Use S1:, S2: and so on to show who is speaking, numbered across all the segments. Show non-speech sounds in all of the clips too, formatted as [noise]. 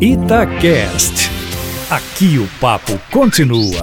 S1: Itacast. Aqui o papo continua.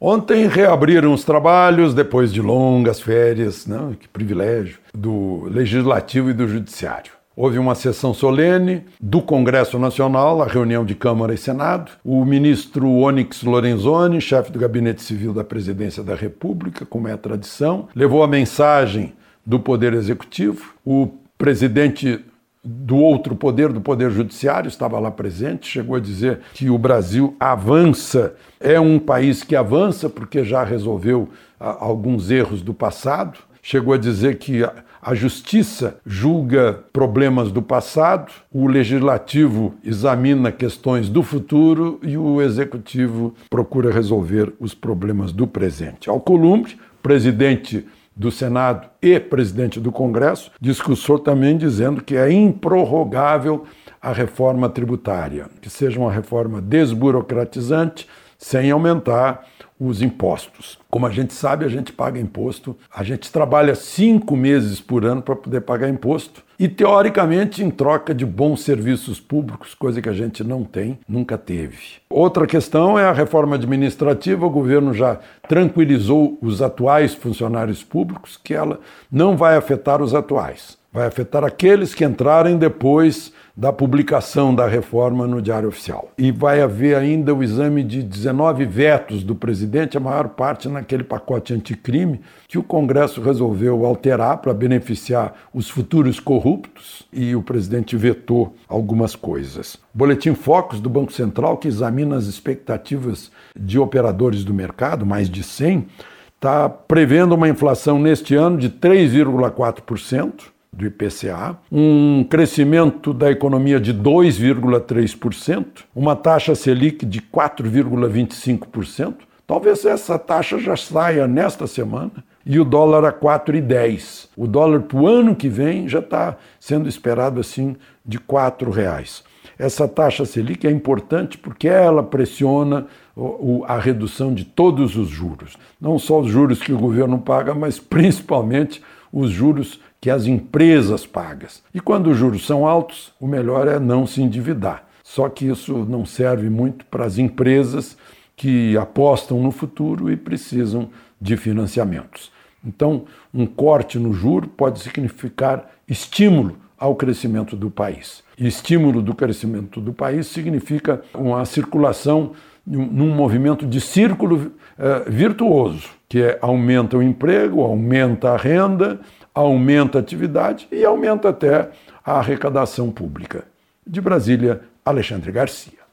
S2: Ontem reabriram os trabalhos depois de longas férias, não, que privilégio, do Legislativo e do Judiciário. Houve uma sessão solene do Congresso Nacional, a reunião de Câmara e Senado. O ministro Onyx Lorenzoni, chefe do Gabinete Civil da Presidência da República, como é a tradição, levou a mensagem do Poder Executivo. O presidente do outro poder, do Poder Judiciário, estava lá presente, chegou a dizer que o Brasil avança, é um país que avança porque já resolveu ah, alguns erros do passado, chegou a dizer que a justiça julga problemas do passado, o legislativo examina questões do futuro e o executivo procura resolver os problemas do presente. Alcolumbre, presidente do Senado e presidente do Congresso, discursou também dizendo que é improrrogável a reforma tributária, que seja uma reforma desburocratizante, sem aumentar os impostos. Como a gente sabe, a gente paga imposto, a gente trabalha cinco meses por ano para poder pagar imposto e, teoricamente, em troca de bons serviços públicos, coisa que a gente não tem, nunca teve. Outra questão é a reforma administrativa. O governo já tranquilizou os atuais funcionários públicos que ela não vai afetar os atuais, vai afetar aqueles que entrarem depois da publicação da reforma no Diário Oficial. E vai haver ainda o exame de 19 vetos do presidente, a maior parte naquele pacote anticrime, que o Congresso resolveu alterar para beneficiar os futuros corruptos e o presidente vetou algumas coisas. Boletim Focus do Banco Central, que examina as expectativas de operadores do mercado, mais de 100, está prevendo uma inflação neste ano de 3,4% do IPCA, um crescimento da economia de 2,3%, uma taxa Selic de 4,25%. Talvez essa taxa já saia nesta semana e o dólar a 4,10. O dólar para o ano que vem já está sendo esperado assim de R$ reais. Essa taxa Selic é importante porque ela pressiona a redução de todos os juros. Não só os juros que o governo paga, mas [laughs] principalmente os juros que as empresas pagam. E quando os juros são altos, o melhor é não se endividar. Só que isso não serve muito para as empresas que apostam no futuro e precisam de financiamentos. Então, um corte no juro pode significar estímulo ao crescimento do país. E estímulo do crescimento do país significa uma circulação num movimento de círculo eh, virtuoso, que é, aumenta o emprego, aumenta a renda, aumenta a atividade e aumenta até a arrecadação pública. De Brasília, Alexandre Garcia.